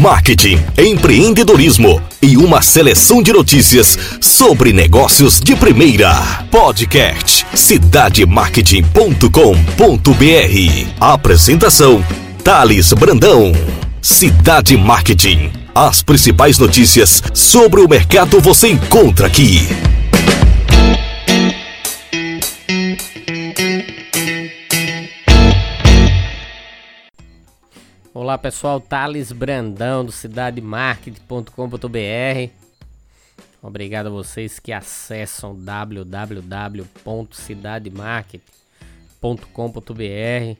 marketing, empreendedorismo e uma seleção de notícias sobre negócios de primeira. Podcast cidademarketing.com.br. Apresentação Thales Brandão. Cidade Marketing. As principais notícias sobre o mercado você encontra aqui. Olá pessoal, Thales Brandão do cidademarketing.com.br. Obrigado a vocês que acessam www.cidademarketing.com.br.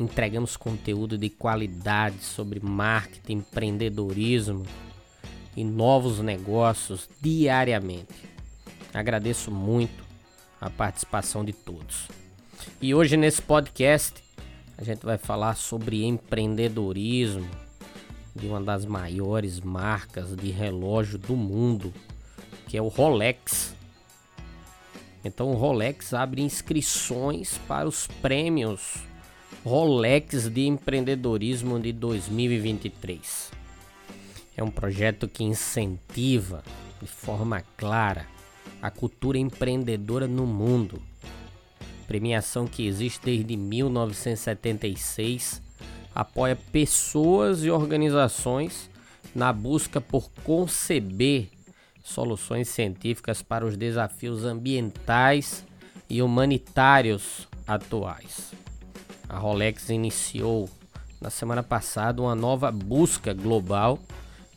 Entregamos conteúdo de qualidade sobre marketing, empreendedorismo e novos negócios diariamente. Agradeço muito a participação de todos. E hoje nesse podcast a gente vai falar sobre empreendedorismo de uma das maiores marcas de relógio do mundo, que é o Rolex. Então o Rolex abre inscrições para os prêmios Rolex de empreendedorismo de 2023. É um projeto que incentiva de forma clara a cultura empreendedora no mundo premiação que existe desde 1976, apoia pessoas e organizações na busca por conceber soluções científicas para os desafios ambientais e humanitários atuais. A Rolex iniciou na semana passada uma nova busca global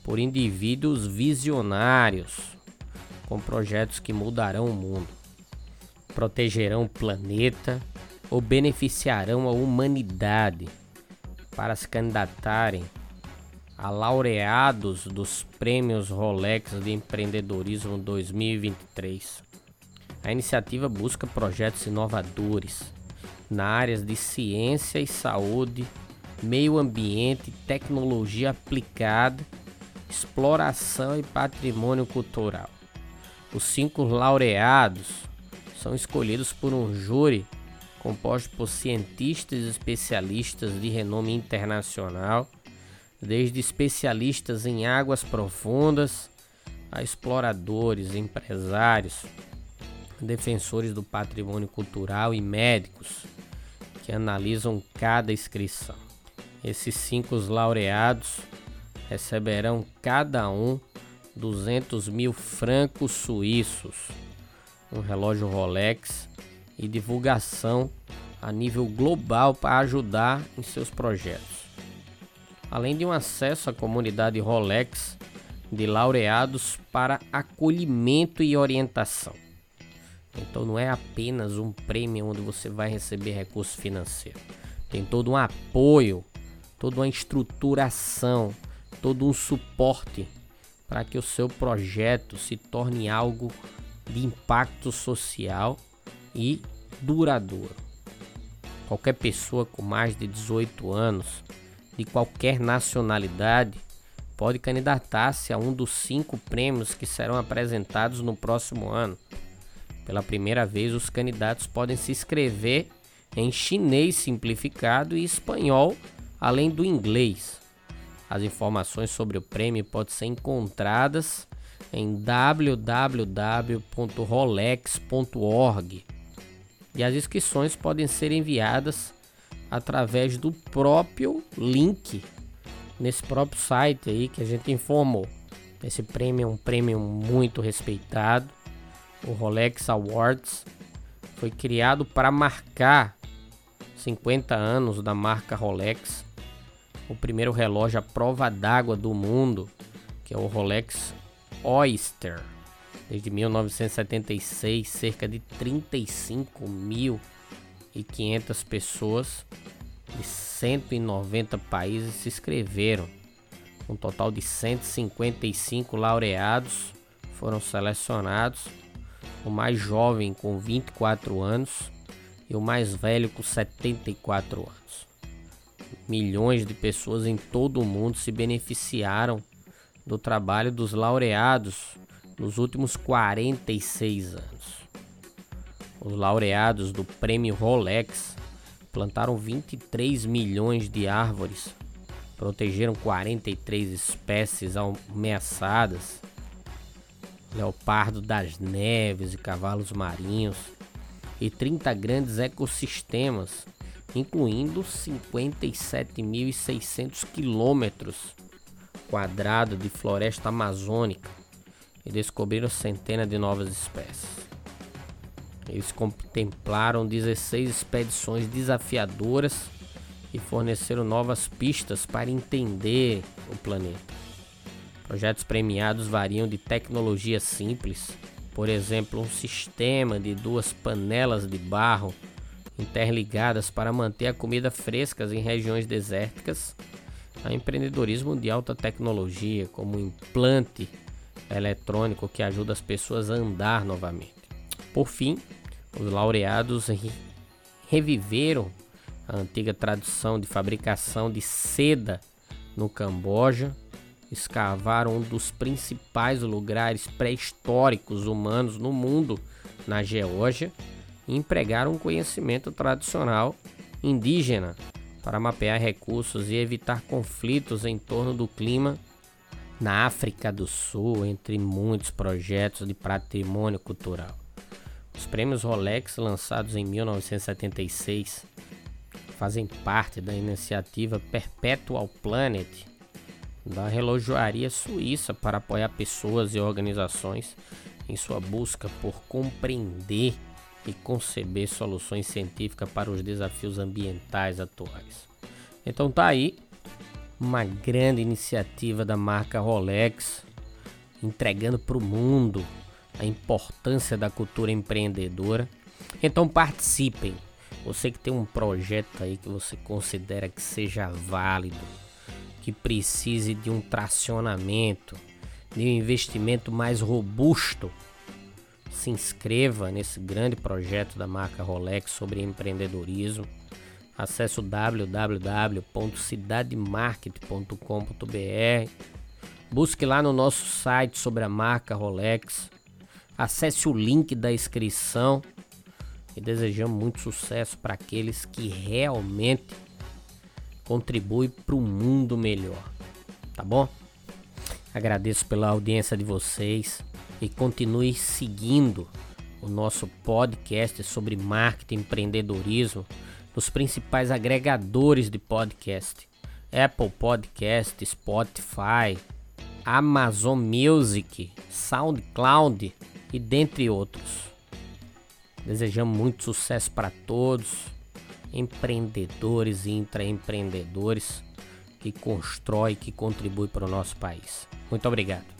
por indivíduos visionários com projetos que mudarão o mundo protegerão o planeta ou beneficiarão a humanidade para se candidatarem a laureados dos prêmios Rolex de empreendedorismo 2023. A iniciativa busca projetos inovadores na áreas de ciência e saúde, meio ambiente, tecnologia aplicada, exploração e patrimônio cultural. Os cinco laureados são escolhidos por um júri composto por cientistas e especialistas de renome internacional, desde especialistas em águas profundas a exploradores, empresários, defensores do patrimônio cultural e médicos que analisam cada inscrição. Esses cinco laureados receberão cada um 200 mil francos suíços relógio Rolex e divulgação a nível global para ajudar em seus projetos. Além de um acesso à comunidade Rolex de laureados para acolhimento e orientação. Então não é apenas um prêmio onde você vai receber recurso financeiro. Tem todo um apoio, toda uma estruturação, todo um suporte para que o seu projeto se torne algo de impacto social e duradouro. Qualquer pessoa com mais de 18 anos, de qualquer nacionalidade, pode candidatar-se a um dos cinco prêmios que serão apresentados no próximo ano. Pela primeira vez, os candidatos podem se inscrever em chinês simplificado e espanhol, além do inglês. As informações sobre o prêmio podem ser encontradas em www.rolex.org e as inscrições podem ser enviadas através do próprio link nesse próprio site aí que a gente informou. Esse prêmio é um prêmio muito respeitado. O Rolex Awards foi criado para marcar 50 anos da marca Rolex, o primeiro relógio à prova d'água do mundo, que é o Rolex Oyster. Desde 1976, cerca de 35.500 pessoas de 190 países se inscreveram. Um total de 155 laureados foram selecionados. O mais jovem com 24 anos e o mais velho com 74 anos. Milhões de pessoas em todo o mundo se beneficiaram do trabalho dos laureados nos últimos 46 anos. Os laureados do Prêmio Rolex plantaram 23 milhões de árvores protegeram 43 espécies ameaçadas, leopardo das neves e cavalos marinhos, e 30 grandes ecossistemas, incluindo 57.600 quilômetros quadrados de floresta amazônica, e descobriram centenas de novas espécies. Eles contemplaram 16 expedições desafiadoras e forneceram novas pistas para entender o planeta. Projetos premiados variam de tecnologia simples, por exemplo, um sistema de duas panelas de barro interligadas para manter a comida fresca em regiões desérticas, a empreendedorismo de alta tecnologia, como implante eletrônico que ajuda as pessoas a andar novamente. Por fim, os laureados reviveram a antiga tradição de fabricação de seda no Camboja, escavaram um dos principais lugares pré-históricos humanos no mundo, na Geórgia, e empregaram um conhecimento tradicional indígena para mapear recursos e evitar conflitos em torno do clima na África do Sul, entre muitos projetos de patrimônio cultural. Os prêmios Rolex, lançados em 1976, fazem parte da iniciativa Perpetual Planet da relojoaria suíça para apoiar pessoas e organizações em sua busca por compreender e conceber soluções científicas para os desafios ambientais atuais. Então tá aí uma grande iniciativa da marca Rolex, entregando para o mundo a importância da cultura empreendedora. Então participem. Você que tem um projeto aí que você considera que seja válido, que precise de um tracionamento, de um investimento mais robusto, se inscreva nesse grande projeto da marca Rolex sobre empreendedorismo Acesse o www.cidademarket.com.br. Busque lá no nosso site sobre a marca Rolex. Acesse o link da inscrição e desejamos muito sucesso para aqueles que realmente contribuem para um mundo melhor. Tá bom? Agradeço pela audiência de vocês e continue seguindo o nosso podcast sobre marketing e empreendedorismo nos principais agregadores de podcast: Apple Podcast, Spotify, Amazon Music, SoundCloud e dentre outros. Desejamos muito sucesso para todos, empreendedores e intraempreendedores que constrói, que contribui para o nosso país. Muito obrigado.